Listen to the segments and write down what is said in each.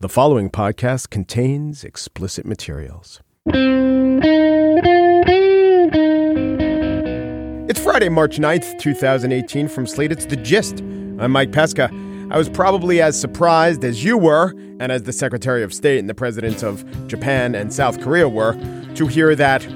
The following podcast contains explicit materials. It's Friday, March 9th, 2018. From Slate, it's The Gist. I'm Mike Pesca. I was probably as surprised as you were, and as the Secretary of State and the presidents of Japan and South Korea were, to hear that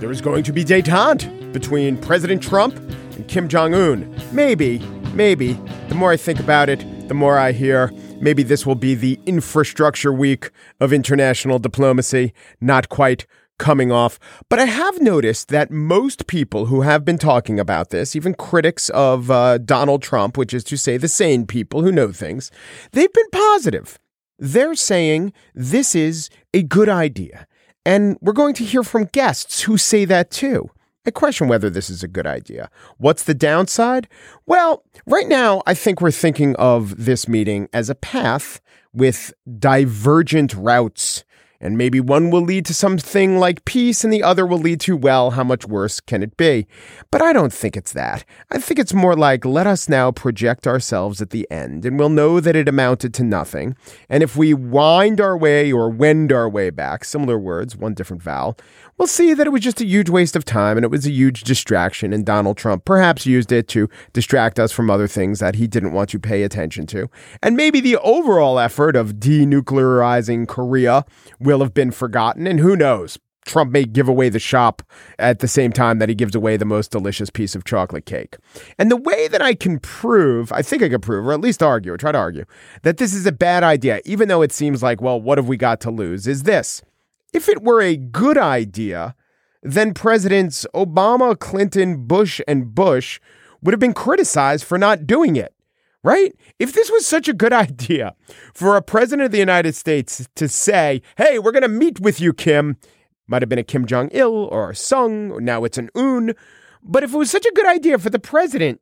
there is going to be detente between President Trump and Kim Jong un. Maybe, maybe. The more I think about it, the more I hear maybe this will be the infrastructure week of international diplomacy, not quite coming off. But I have noticed that most people who have been talking about this, even critics of uh, Donald Trump, which is to say the sane people who know things, they've been positive. They're saying this is a good idea. And we're going to hear from guests who say that too. I question whether this is a good idea. What's the downside? Well, right now, I think we're thinking of this meeting as a path with divergent routes and maybe one will lead to something like peace and the other will lead to, well, how much worse can it be? But I don't think it's that. I think it's more like let us now project ourselves at the end and we'll know that it amounted to nothing. And if we wind our way or wend our way back, similar words, one different vowel, we'll see that it was just a huge waste of time and it was a huge distraction. And Donald Trump perhaps used it to distract us from other things that he didn't want to pay attention to. And maybe the overall effort of denuclearizing Korea will have been forgotten. And who knows? Trump may give away the shop at the same time that he gives away the most delicious piece of chocolate cake. And the way that I can prove, I think I can prove, or at least argue, or try to argue, that this is a bad idea, even though it seems like, well, what have we got to lose, is this. If it were a good idea, then Presidents Obama, Clinton, Bush, and Bush would have been criticized for not doing it right? If this was such a good idea for a president of the United States to say, hey, we're going to meet with you, Kim, might have been a Kim Jong il or a Sung, or now it's an Un. But if it was such a good idea for the president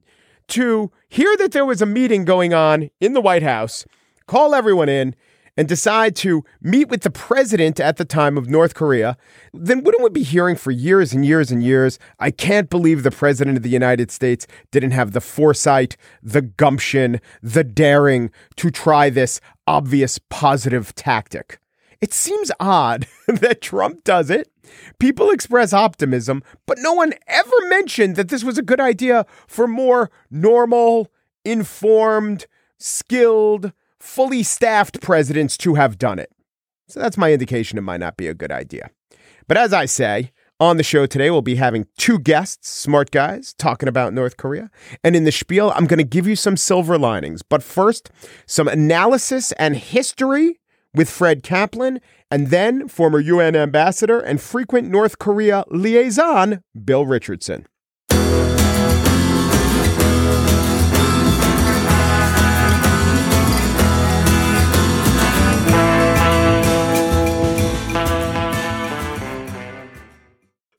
to hear that there was a meeting going on in the White House, call everyone in, and decide to meet with the president at the time of North Korea, then wouldn't we be hearing for years and years and years? I can't believe the president of the United States didn't have the foresight, the gumption, the daring to try this obvious positive tactic. It seems odd that Trump does it. People express optimism, but no one ever mentioned that this was a good idea for more normal, informed, skilled, fully staffed presidents to have done it. So that's my indication it might not be a good idea. But as I say, on the show today, we'll be having two guests, smart guys, talking about North Korea. And in the spiel, I'm going to give you some silver linings. But first, some analysis and history with Fred Kaplan, and then former UN ambassador and frequent North Korea liaison, Bill Richardson.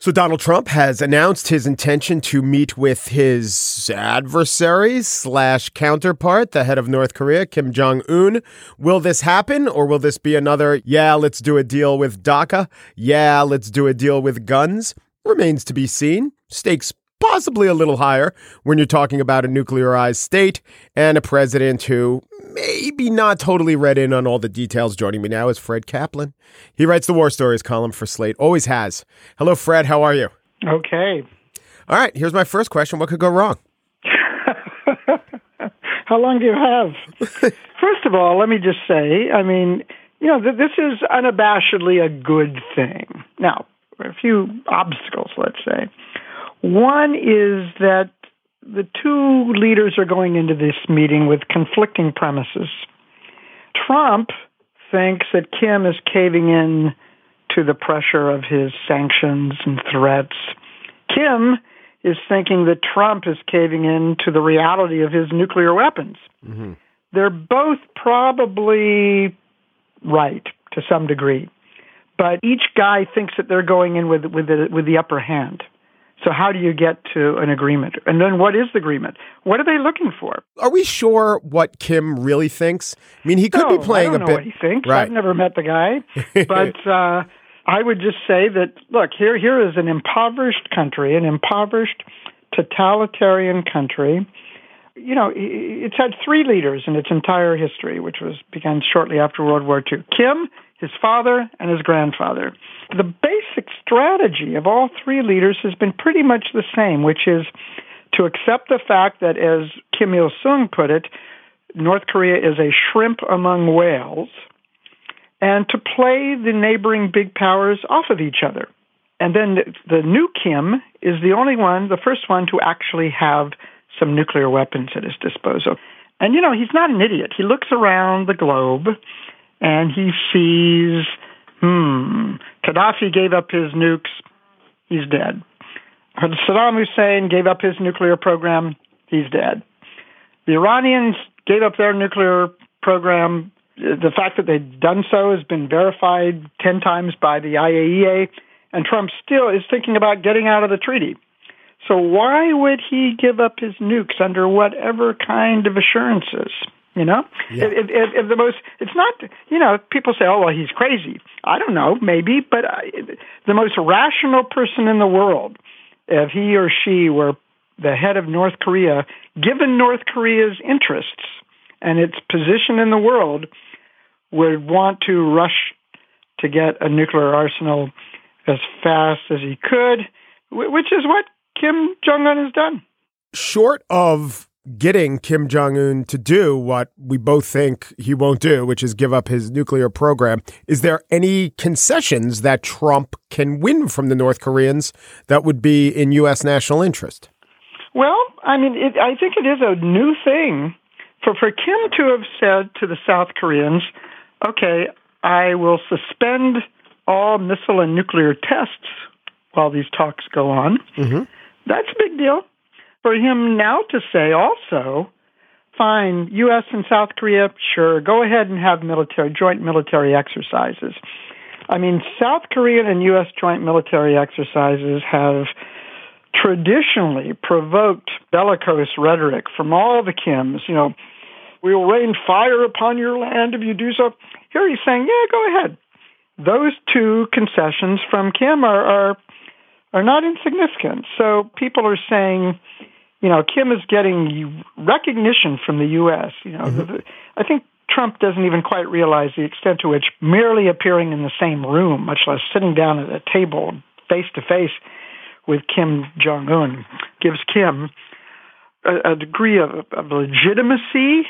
So Donald Trump has announced his intention to meet with his adversary slash counterpart, the head of North Korea, Kim Jong Un. Will this happen, or will this be another? Yeah, let's do a deal with DACA. Yeah, let's do a deal with guns. Remains to be seen. Stakes possibly a little higher when you're talking about a nuclearized state and a president who maybe not totally read in on all the details. Joining me now is Fred Kaplan. He writes the War Stories column for Slate, always has. Hello, Fred. How are you? Okay. All right. Here's my first question What could go wrong? How long do you have? First of all, let me just say, I mean, you know, this is unabashedly a good thing. Now, a few obstacles, let's say. One is that the two leaders are going into this meeting with conflicting premises. Trump thinks that Kim is caving in to the pressure of his sanctions and threats. Kim is thinking that Trump is caving in to the reality of his nuclear weapons. Mm-hmm. They're both probably right to some degree, but each guy thinks that they're going in with with the, with the upper hand. So how do you get to an agreement? And then what is the agreement? What are they looking for? Are we sure what Kim really thinks? I mean, he could no, be playing I don't a know bit. What he thinks. Right. I've never met the guy, but uh, I would just say that look here. Here is an impoverished country, an impoverished totalitarian country. you know, it's had three leaders in its entire history, which was began shortly after World War II. Kim, his father, and his grandfather. The basic strategy of all three leaders has been pretty much the same, which is to accept the fact that, as Kim Il sung put it, North Korea is a shrimp among whales, and to play the neighboring big powers off of each other. And then the new Kim is the only one, the first one to actually have some nuclear weapons at his disposal. And you know, he's not an idiot. He looks around the globe and he sees, hmm, Gaddafi gave up his nukes, he's dead. Saddam Hussein gave up his nuclear program, he's dead. The Iranians gave up their nuclear program. The fact that they've done so has been verified 10 times by the IAEA, and Trump still is thinking about getting out of the treaty. So why would he give up his nukes under whatever kind of assurances? You know, yeah. if, if, if the most, it's not, you know, people say, oh, well, he's crazy. I don't know, maybe, but I, the most rational person in the world, if he or she were the head of North Korea, given North Korea's interests and its position in the world, would want to rush to get a nuclear arsenal as fast as he could, which is what Kim Jong un has done. Short of getting Kim Jong un to do what we both think he won't do, which is give up his nuclear program, is there any concessions that Trump can win from the North Koreans that would be in U.S. national interest? Well, I mean, it, I think it is a new thing for, for Kim to have said to the South Koreans, okay, I will suspend all missile and nuclear tests while these talks go on. Mm-hmm. That's a big deal. For him now to say also, fine, U.S. and South Korea, sure, go ahead and have military joint military exercises. I mean, South Korean and U.S. joint military exercises have traditionally provoked bellicose rhetoric from all the Kims. You know, we will rain fire upon your land if you do so. Here he's saying, yeah, go ahead. Those two concessions from Kim are, are are not insignificant. So people are saying, you know, Kim is getting recognition from the U.S. You know, mm-hmm. I think Trump doesn't even quite realize the extent to which merely appearing in the same room, much less sitting down at a table face to face with Kim Jong Un, gives Kim a, a degree of, of legitimacy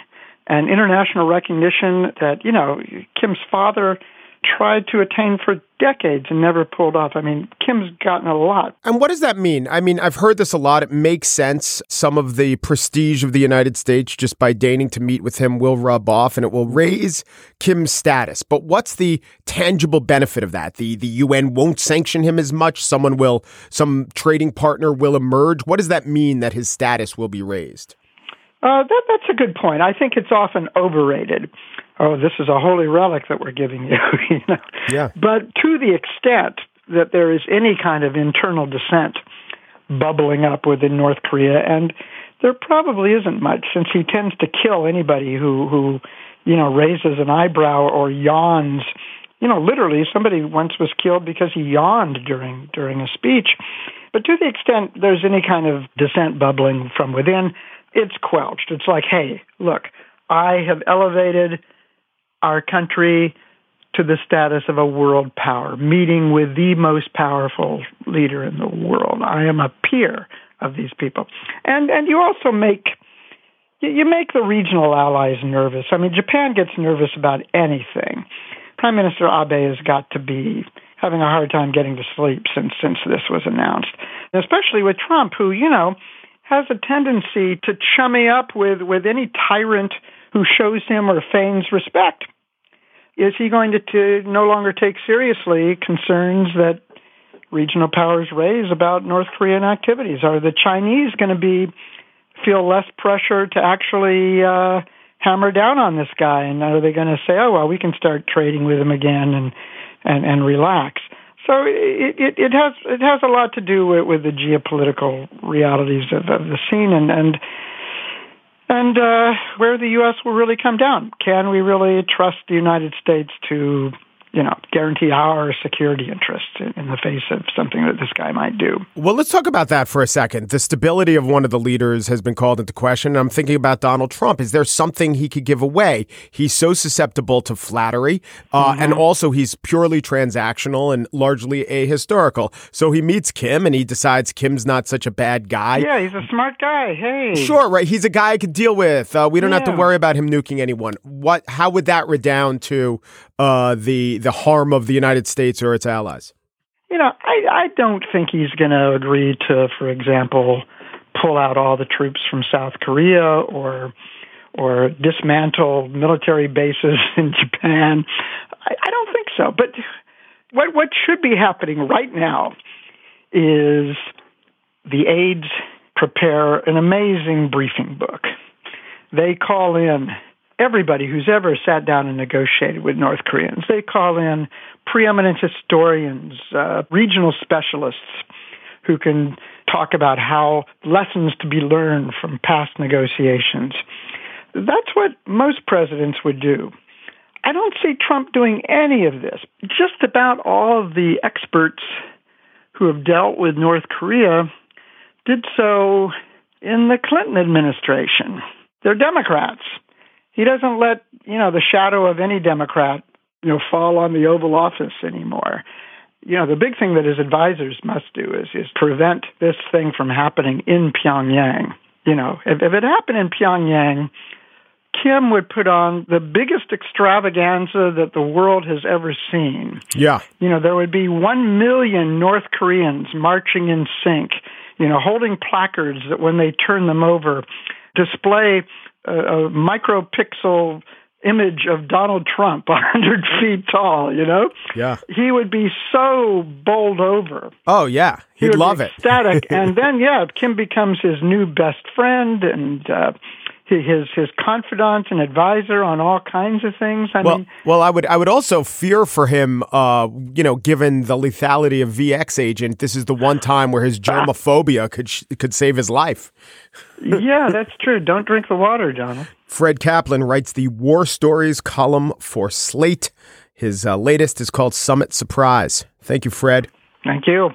and international recognition that you know Kim's father tried to attain for decades and never pulled off. I mean, Kim's gotten a lot. And what does that mean? I mean, I've heard this a lot. It makes sense. Some of the prestige of the United States just by deigning to meet with him will rub off and it will raise Kim's status. But what's the tangible benefit of that? The the UN won't sanction him as much. Someone will some trading partner will emerge. What does that mean that his status will be raised? Uh, that, that's a good point. I think it's often overrated oh, this is a holy relic that we're giving you. you know? Yeah. But to the extent that there is any kind of internal dissent bubbling up within North Korea, and there probably isn't much, since he tends to kill anybody who who you know raises an eyebrow or yawns. You know, literally, somebody once was killed because he yawned during during a speech. But to the extent there's any kind of dissent bubbling from within, it's quelched. It's like, hey, look, I have elevated our country to the status of a world power, meeting with the most powerful leader in the world. I am a peer of these people. And and you also make you make the regional allies nervous. I mean, Japan gets nervous about anything. Prime Minister Abe has got to be having a hard time getting to sleep since since this was announced, especially with Trump, who you know has a tendency to chummy up with with any tyrant who shows him or feigns respect. Is he going to, to no longer take seriously concerns that regional powers raise about North Korean activities? Are the Chinese going to be feel less pressure to actually uh, hammer down on this guy? And are they going to say, "Oh well, we can start trading with him again and and, and relax"? So it, it, it has it has a lot to do with, with the geopolitical realities of, of the scene and and and uh, where the U.S. will really come down. Can we really trust the United States to you know, guarantee our security interests in, the face of something that this guy might do. Well, let's talk about that for a second. The stability of one of the leaders has been called into question. I'm thinking about Donald Trump. Is there something he could give away? He's so susceptible to flattery, uh, mm-hmm. and also he's purely transactional and largely ahistorical. So he meets Kim and he decides Kim's not such a bad guy. Yeah, he's a smart guy. Hey, sure, right? He's a guy I could deal with. Uh, we don't yeah. have to worry about him nuking anyone. What? How would that redound to uh, the the harm of the United States or its allies? You know, I, I don't think he's going to agree to, for example, pull out all the troops from South Korea or or dismantle military bases in Japan. I, I don't think so. But what what should be happening right now is the aides prepare an amazing briefing book. They call in everybody who's ever sat down and negotiated with North Koreans. They call in preeminent historians, uh, regional specialists who can talk about how lessons to be learned from past negotiations. That's what most presidents would do. I don't see Trump doing any of this. Just about all of the experts who have dealt with North Korea did so in the Clinton administration. They're Democrats he doesn't let you know the shadow of any Democrat you know fall on the Oval Office anymore. You know the big thing that his advisors must do is is prevent this thing from happening in Pyongyang. You know if, if it happened in Pyongyang, Kim would put on the biggest extravaganza that the world has ever seen. Yeah. You know, there would be one million North Koreans marching in sync, you know, holding placards that when they turn them over display a, a micropixel image of Donald Trump, a hundred feet tall. You know, yeah, he would be so bowled over. Oh yeah, he'd he love it. Static, and then yeah, Kim becomes his new best friend, and uh, his his confidant and advisor on all kinds of things. I well, mean, well, I would I would also fear for him. Uh, you know, given the lethality of VX agent, this is the one time where his germophobia could could save his life. yeah, that's true. Don't drink the water, Donald. Fred Kaplan writes the War Stories column for Slate. His uh, latest is called Summit Surprise. Thank you, Fred. Thank you.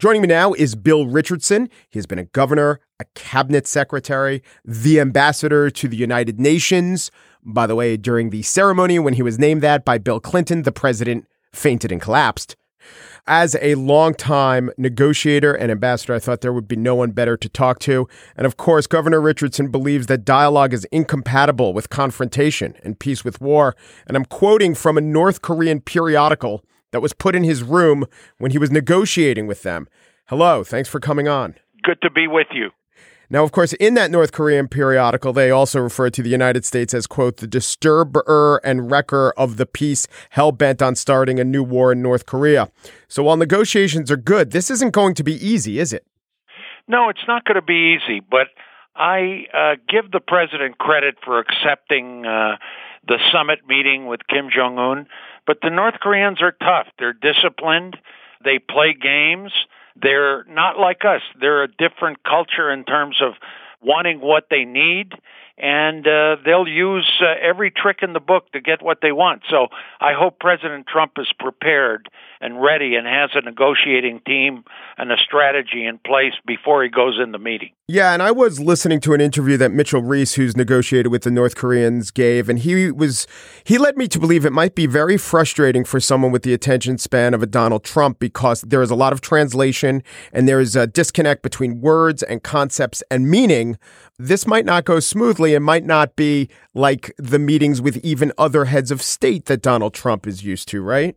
Joining me now is Bill Richardson. He has been a governor, a cabinet secretary, the ambassador to the United Nations. By the way, during the ceremony when he was named that by Bill Clinton, the president fainted and collapsed. As a longtime negotiator and ambassador, I thought there would be no one better to talk to. And of course, Governor Richardson believes that dialogue is incompatible with confrontation and peace with war. And I'm quoting from a North Korean periodical that was put in his room when he was negotiating with them. Hello, thanks for coming on. Good to be with you. Now, of course, in that North Korean periodical, they also refer to the United States as, quote, the disturber and wrecker of the peace, hell bent on starting a new war in North Korea. So while negotiations are good, this isn't going to be easy, is it? No, it's not going to be easy, but I uh, give the president credit for accepting uh, the summit meeting with Kim Jong un. But the North Koreans are tough. They're disciplined. They play games. They're not like us. They're a different culture in terms of wanting what they need and uh, they'll use uh, every trick in the book to get what they want. So I hope President Trump is prepared and ready and has a negotiating team and a strategy in place before he goes in the meeting. Yeah, and I was listening to an interview that Mitchell Reiss, who's negotiated with the North Koreans, gave, and he was he led me to believe it might be very frustrating for someone with the attention span of a Donald Trump because there is a lot of translation and there is a disconnect between words and concepts and meaning. This might not go smoothly and might not be like the meetings with even other heads of state that Donald Trump is used to, right?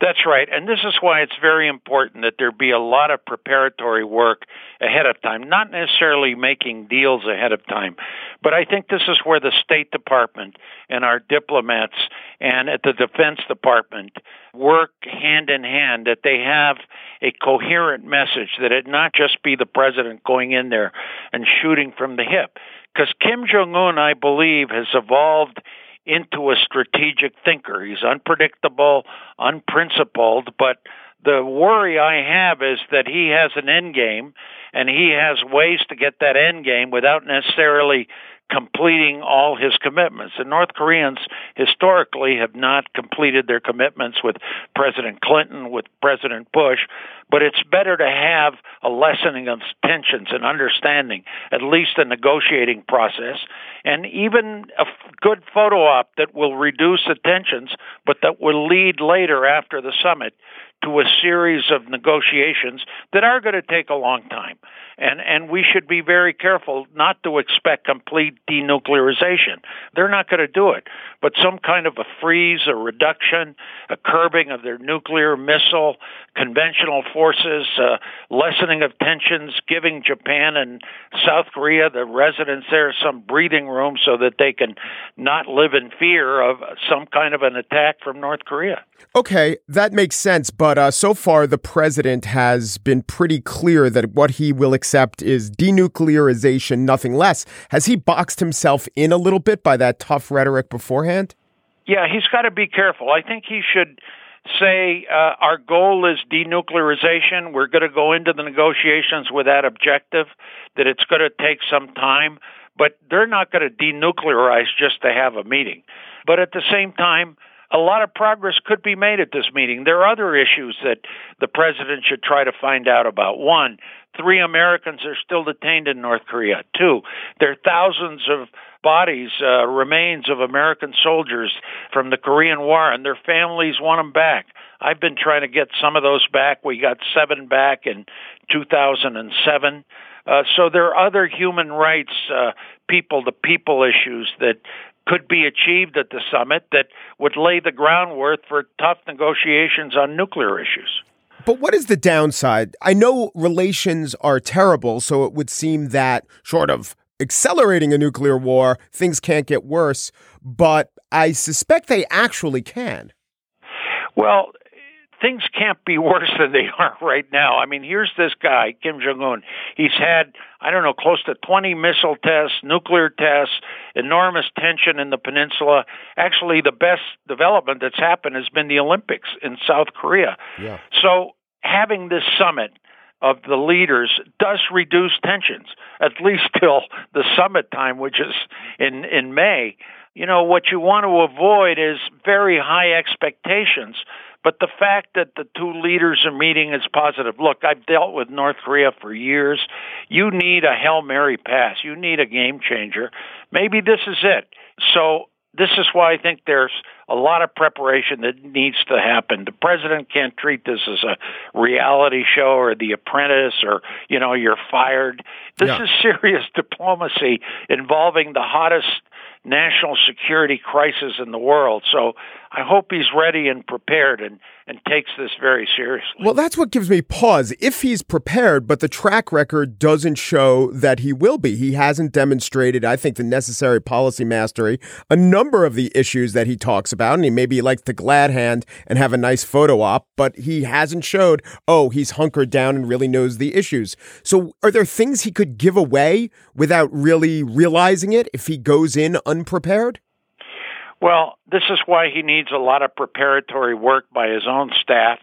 That's right. And this is why it's very important that there be a lot of preparatory work ahead of time, not necessarily making deals ahead of time. But I think this is where the State Department and our diplomats and at the Defense Department work hand in hand, that they have a coherent message, that it not just be the president going in there and shooting from the hip. Because Kim Jong un, I believe, has evolved into a strategic thinker. He's unpredictable, unprincipled, but the worry I have is that he has an end game and he has ways to get that end game without necessarily completing all his commitments. The North Koreans historically have not completed their commitments with President Clinton, with President Bush, but it's better to have a lessening of tensions and understanding, at least a negotiating process, and even a good photo op that will reduce the tensions, but that will lead later after the summit to a series of negotiations that are going to take a long time. And and we should be very careful not to expect complete denuclearization. They're not going to do it, but some kind of a freeze, a reduction, a curbing of their nuclear missile conventional forces, uh, lessening of tensions, giving Japan and South Korea, the residents there, some breathing room so that they can not live in fear of some kind of an attack from North Korea. Okay, that makes sense. But uh, so far, the president has been pretty clear that what he will accept is denuclearization, nothing less. Has he boxed himself in a little bit by that tough rhetoric beforehand? Yeah, he's got to be careful. I think he should say uh, our goal is denuclearization. We're going to go into the negotiations with that objective, that it's going to take some time, but they're not going to denuclearize just to have a meeting. But at the same time, a lot of progress could be made at this meeting. There are other issues that the president should try to find out about. One, three Americans are still detained in North Korea. Two, there are thousands of bodies, uh, remains of American soldiers from the Korean War, and their families want them back. I've been trying to get some of those back. We got seven back in 2007. Uh, so there are other human rights, uh, people to people issues that could be achieved at the summit that would lay the groundwork for tough negotiations on nuclear issues. But what is the downside? I know relations are terrible, so it would seem that, short of accelerating a nuclear war, things can't get worse, but I suspect they actually can. Well, things can't be worse than they are right now. I mean, here's this guy, Kim Jong un. He's had, I don't know, close to 20 missile tests, nuclear tests, enormous tension in the peninsula. Actually, the best development that's happened has been the Olympics in South Korea. Yeah. So, having this summit of the leaders does reduce tensions, at least till the summit time, which is in, in May. You know, what you want to avoid is very high expectations but the fact that the two leaders are meeting is positive. Look, I've dealt with North Korea for years. You need a Hail Mary pass. You need a game changer. Maybe this is it. So this is why I think there's a lot of preparation that needs to happen. The president can't treat this as a reality show or The Apprentice or, you know, you're fired. This yeah. is serious diplomacy involving the hottest national security crisis in the world. So I hope he's ready and prepared and, and takes this very seriously. Well, that's what gives me pause. If he's prepared, but the track record doesn't show that he will be. He hasn't demonstrated, I think, the necessary policy mastery. A number of the issues that he talks about, and he maybe likes to glad hand and have a nice photo op, but he hasn't showed, oh, he's hunkered down and really knows the issues. So are there things he could give away without really realizing it if he goes in unprepared? Well, this is why he needs a lot of preparatory work by his own staff.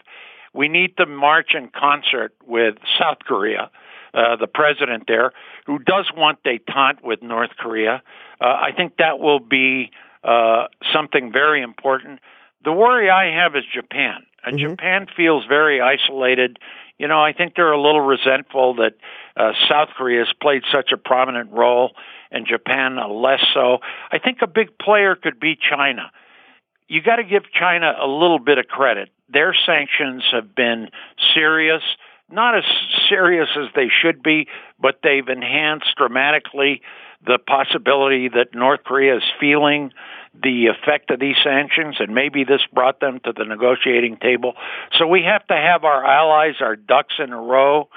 We need to march in concert with South Korea, uh, the president there, who does want detente with North Korea. Uh, I think that will be uh, something very important. The worry I have is Japan. And mm-hmm. Japan feels very isolated. You know, I think they're a little resentful that uh, South Korea has played such a prominent role and Japan less so. I think a big player could be China. You got to give China a little bit of credit. Their sanctions have been serious, not as serious as they should be, but they've enhanced dramatically the possibility that North Korea is feeling the effect of these sanctions, and maybe this brought them to the negotiating table. So we have to have our allies, our ducks in a row,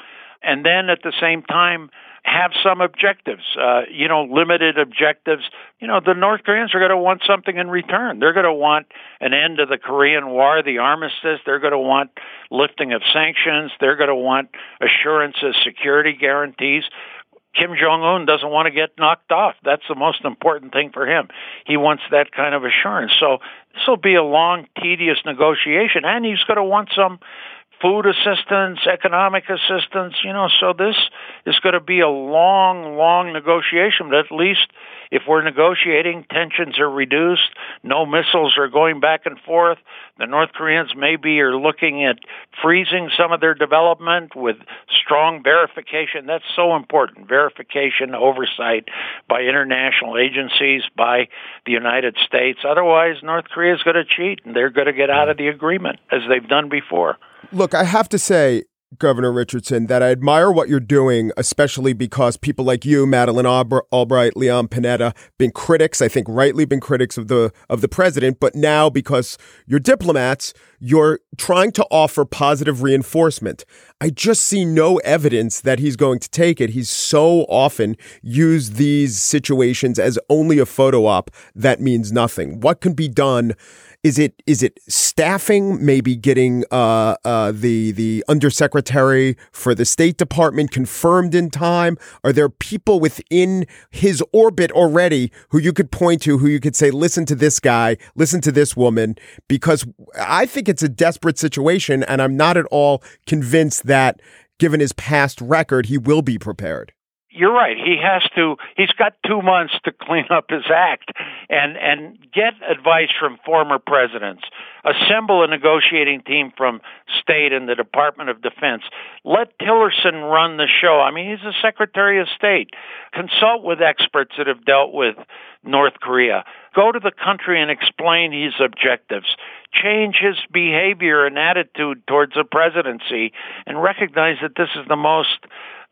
and then at the same time, have some objectives, uh, you know, limited objectives. You know, the North Koreans are going to want something in return. They're going to want an end to the Korean War, the armistice. They're going to want lifting of sanctions. They're going to want assurances, security guarantees. Kim Jong Un doesn't want to get knocked off. That's the most important thing for him. He wants that kind of assurance. So this will be a long, tedious negotiation, and he's going to want some food assistance, economic assistance, you know, so this is going to be a long, long negotiation, but at least if we're negotiating, tensions are reduced, no missiles are going back and forth. The North Koreans maybe are looking at freezing some of their development with strong verification. That's so important. Verification, oversight by international agencies, by the United States. Otherwise, North Korea is going to cheat and they're going to get out of the agreement as they've done before. Look, I have to say, Governor Richardson, that I admire what you're doing, especially because people like you, Madeleine Albright, Leon Panetta, been critics, I think rightly been critics of the of the president, but now because you're diplomats, you're trying to offer positive reinforcement. I just see no evidence that he's going to take it. He's so often used these situations as only a photo op that means nothing. What can be done is it is it staffing? Maybe getting uh, uh, the the undersecretary for the State Department confirmed in time. Are there people within his orbit already who you could point to, who you could say, "Listen to this guy, listen to this woman"? Because I think it's a desperate situation, and I'm not at all convinced that, given his past record, he will be prepared you're right. He has to. He's got two months to clean up his act and and get advice from former presidents. Assemble a negotiating team from state and the Department of Defense. Let Tillerson run the show. I mean, he's a Secretary of State. Consult with experts that have dealt with North Korea. Go to the country and explain his objectives. Change his behavior and attitude towards the presidency and recognize that this is the most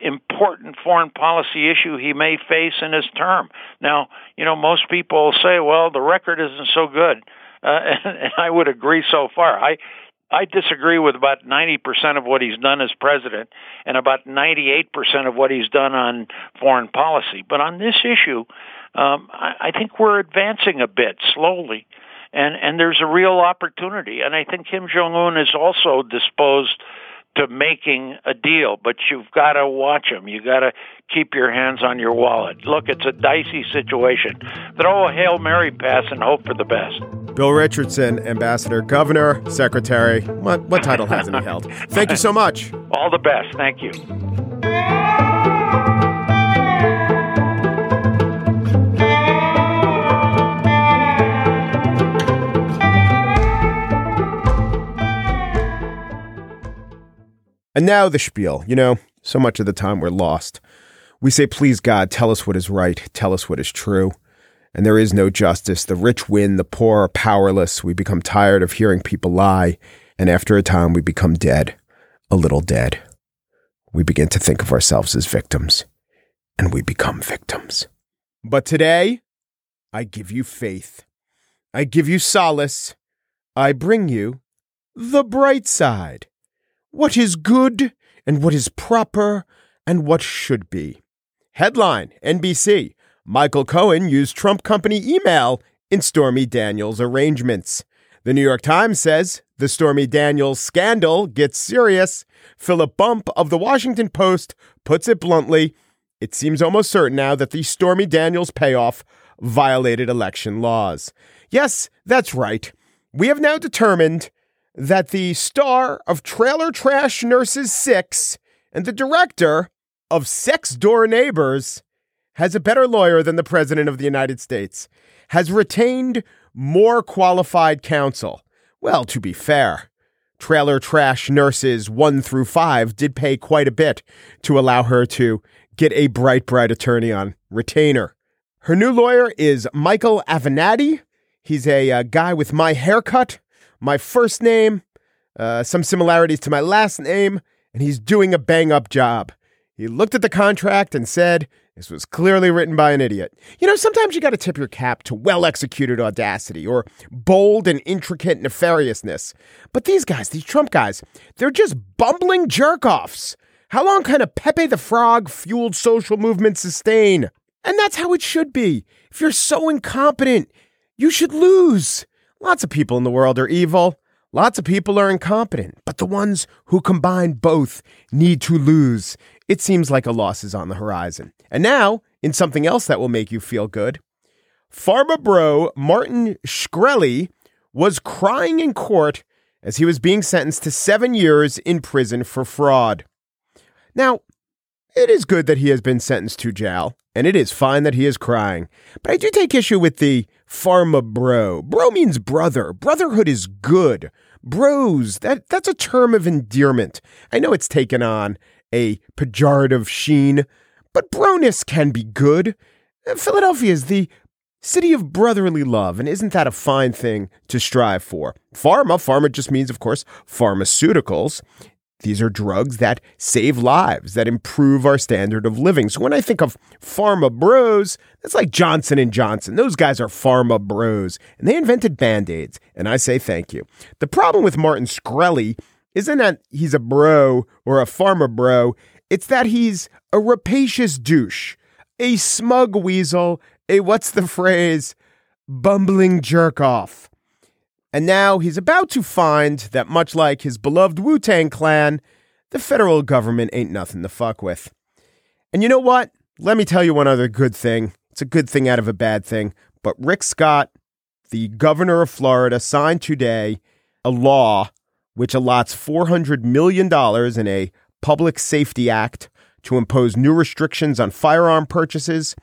important foreign policy issue he may face in his term. Now, you know, most people say, well, the record isn't so good. Uh, and, and I would agree so far. I I disagree with about 90% of what he's done as president and about 98% of what he's done on foreign policy. But on this issue, um, I, I think we're advancing a bit slowly, and and there's a real opportunity. And I think Kim Jong Un is also disposed to making a deal, but you've got to watch them. You've got to keep your hands on your wallet. Look, it's a dicey situation. Throw a Hail Mary pass and hope for the best. Bill Richardson, Ambassador, Governor, Secretary. What, what title hasn't he held? Thank you so much. All the best. Thank you. And now the spiel. You know, so much of the time we're lost. We say, Please, God, tell us what is right, tell us what is true. And there is no justice. The rich win, the poor are powerless. We become tired of hearing people lie. And after a time, we become dead, a little dead. We begin to think of ourselves as victims, and we become victims. But today, I give you faith. I give you solace. I bring you the bright side what is good and what is proper and what should be. Headline NBC Michael Cohen used Trump company email in Stormy Daniels' arrangements. The New York Times says the Stormy Daniels scandal gets serious. Philip Bump of the Washington Post puts it bluntly it seems almost certain now that the Stormy Daniels payoff violated election laws. Yes, that's right. We have now determined that the star of Trailer Trash Nurses 6 and the director of Sex Door Neighbors has a better lawyer than the President of the United States, has retained more qualified counsel. Well, to be fair, Trailer Trash Nurses 1 through 5 did pay quite a bit to allow her to get a bright, bright attorney on retainer. Her new lawyer is Michael Avenatti. He's a, a uh, guy with my haircut my first name, uh, some similarities to my last name, and he's doing a bang up job. He looked at the contract and said, This was clearly written by an idiot. You know, sometimes you got to tip your cap to well executed audacity or bold and intricate nefariousness. But these guys, these Trump guys, they're just bumbling jerk offs. How long can a Pepe the Frog fueled social movement sustain? And that's how it should be. If you're so incompetent, you should lose. Lots of people in the world are evil. Lots of people are incompetent, but the ones who combine both need to lose. It seems like a loss is on the horizon. And now, in something else that will make you feel good, Pharma bro Martin Shkreli was crying in court as he was being sentenced to seven years in prison for fraud. Now, it is good that he has been sentenced to jail, and it is fine that he is crying. But I do take issue with the pharma bro. Bro means brother. Brotherhood is good. Bros, that, that's a term of endearment. I know it's taken on a pejorative sheen, but broness can be good. Philadelphia is the city of brotherly love, and isn't that a fine thing to strive for? Pharma, pharma just means, of course, pharmaceuticals. These are drugs that save lives, that improve our standard of living. So when I think of pharma bros, that's like Johnson and Johnson. Those guys are pharma bros, and they invented band-aids, and I say thank you. The problem with Martin Shkreli isn't that he's a bro or a pharma bro, it's that he's a rapacious douche, a smug weasel, a what's the phrase, bumbling jerk off. And now he's about to find that, much like his beloved Wu Tang clan, the federal government ain't nothing to fuck with. And you know what? Let me tell you one other good thing. It's a good thing out of a bad thing. But Rick Scott, the governor of Florida, signed today a law which allots $400 million in a Public Safety Act to impose new restrictions on firearm purchases,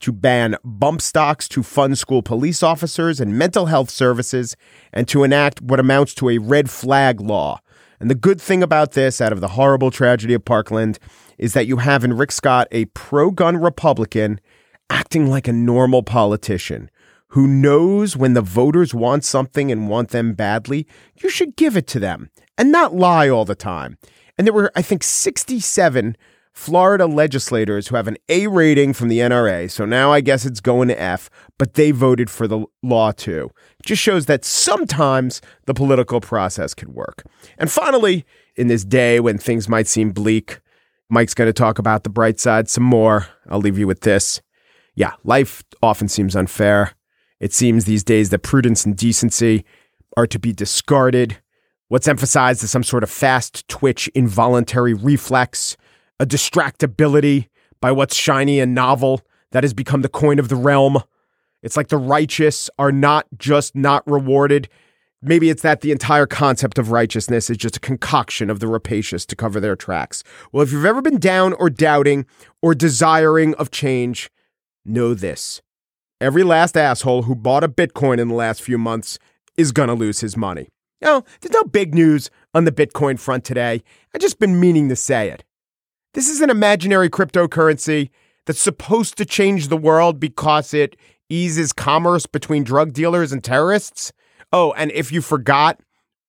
to ban bump stocks to fund school police officers and mental health services, and to enact what amounts to a red flag law. And the good thing about this, out of the horrible tragedy of Parkland, is that you have in Rick Scott a pro gun Republican acting like a normal politician who knows when the voters want something and want them badly, you should give it to them and not lie all the time. And there were, I think, 67 Florida legislators who have an A rating from the NRA, so now I guess it's going to F, but they voted for the law too. It just shows that sometimes the political process can work. And finally, in this day when things might seem bleak, Mike's going to talk about the bright side some more. I'll leave you with this. Yeah, life often seems unfair. It seems these days that prudence and decency are to be discarded. What's emphasized is some sort of fast twitch involuntary reflex a distractibility by what's shiny and novel that has become the coin of the realm. It's like the righteous are not just not rewarded. Maybe it's that the entire concept of righteousness is just a concoction of the rapacious to cover their tracks. Well, if you've ever been down or doubting or desiring of change, know this. Every last asshole who bought a Bitcoin in the last few months is going to lose his money. No, there's no big news on the Bitcoin front today. I've just been meaning to say it. This is an imaginary cryptocurrency that's supposed to change the world because it eases commerce between drug dealers and terrorists. Oh, and if you forgot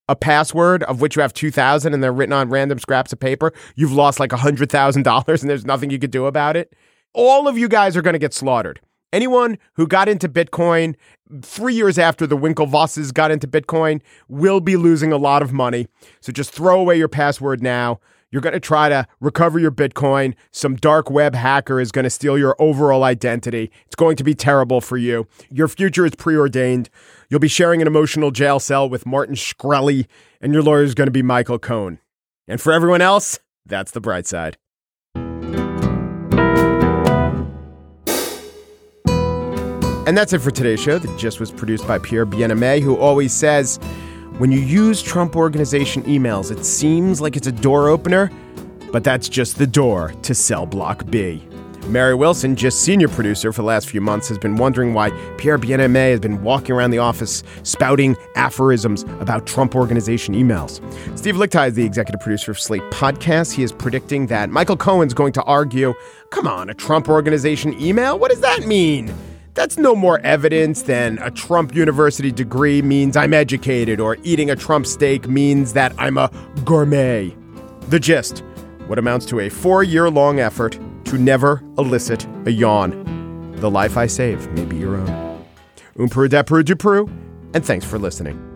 a password of which you have 2000 and they're written on random scraps of paper, you've lost like $100,000 and there's nothing you could do about it. All of you guys are going to get slaughtered. Anyone who got into Bitcoin three years after the Winklevosses got into Bitcoin will be losing a lot of money. So just throw away your password now. You're going to try to recover your Bitcoin. Some dark web hacker is going to steal your overall identity. It's going to be terrible for you. Your future is preordained. You'll be sharing an emotional jail cell with Martin Shkreli, and your lawyer is going to be Michael Cohen. And for everyone else, that's the bright side. And that's it for today's show. The Gist was produced by Pierre Bienaimé, who always says, when you use Trump Organization emails, it seems like it's a door opener, but that's just the door to cell block B. Mary Wilson, just senior producer for the last few months, has been wondering why Pierre Bienaimé has been walking around the office spouting aphorisms about Trump Organization emails. Steve Lickteig is the executive producer of Slate Podcast. He is predicting that Michael Cohen's going to argue, come on, a Trump Organization email? What does that mean? That's no more evidence than a Trump University degree means I'm educated, or eating a Trump steak means that I'm a gourmet. The gist what amounts to a four year long effort to never elicit a yawn. The life I save may be your own. Umperu depru dupru, and thanks for listening.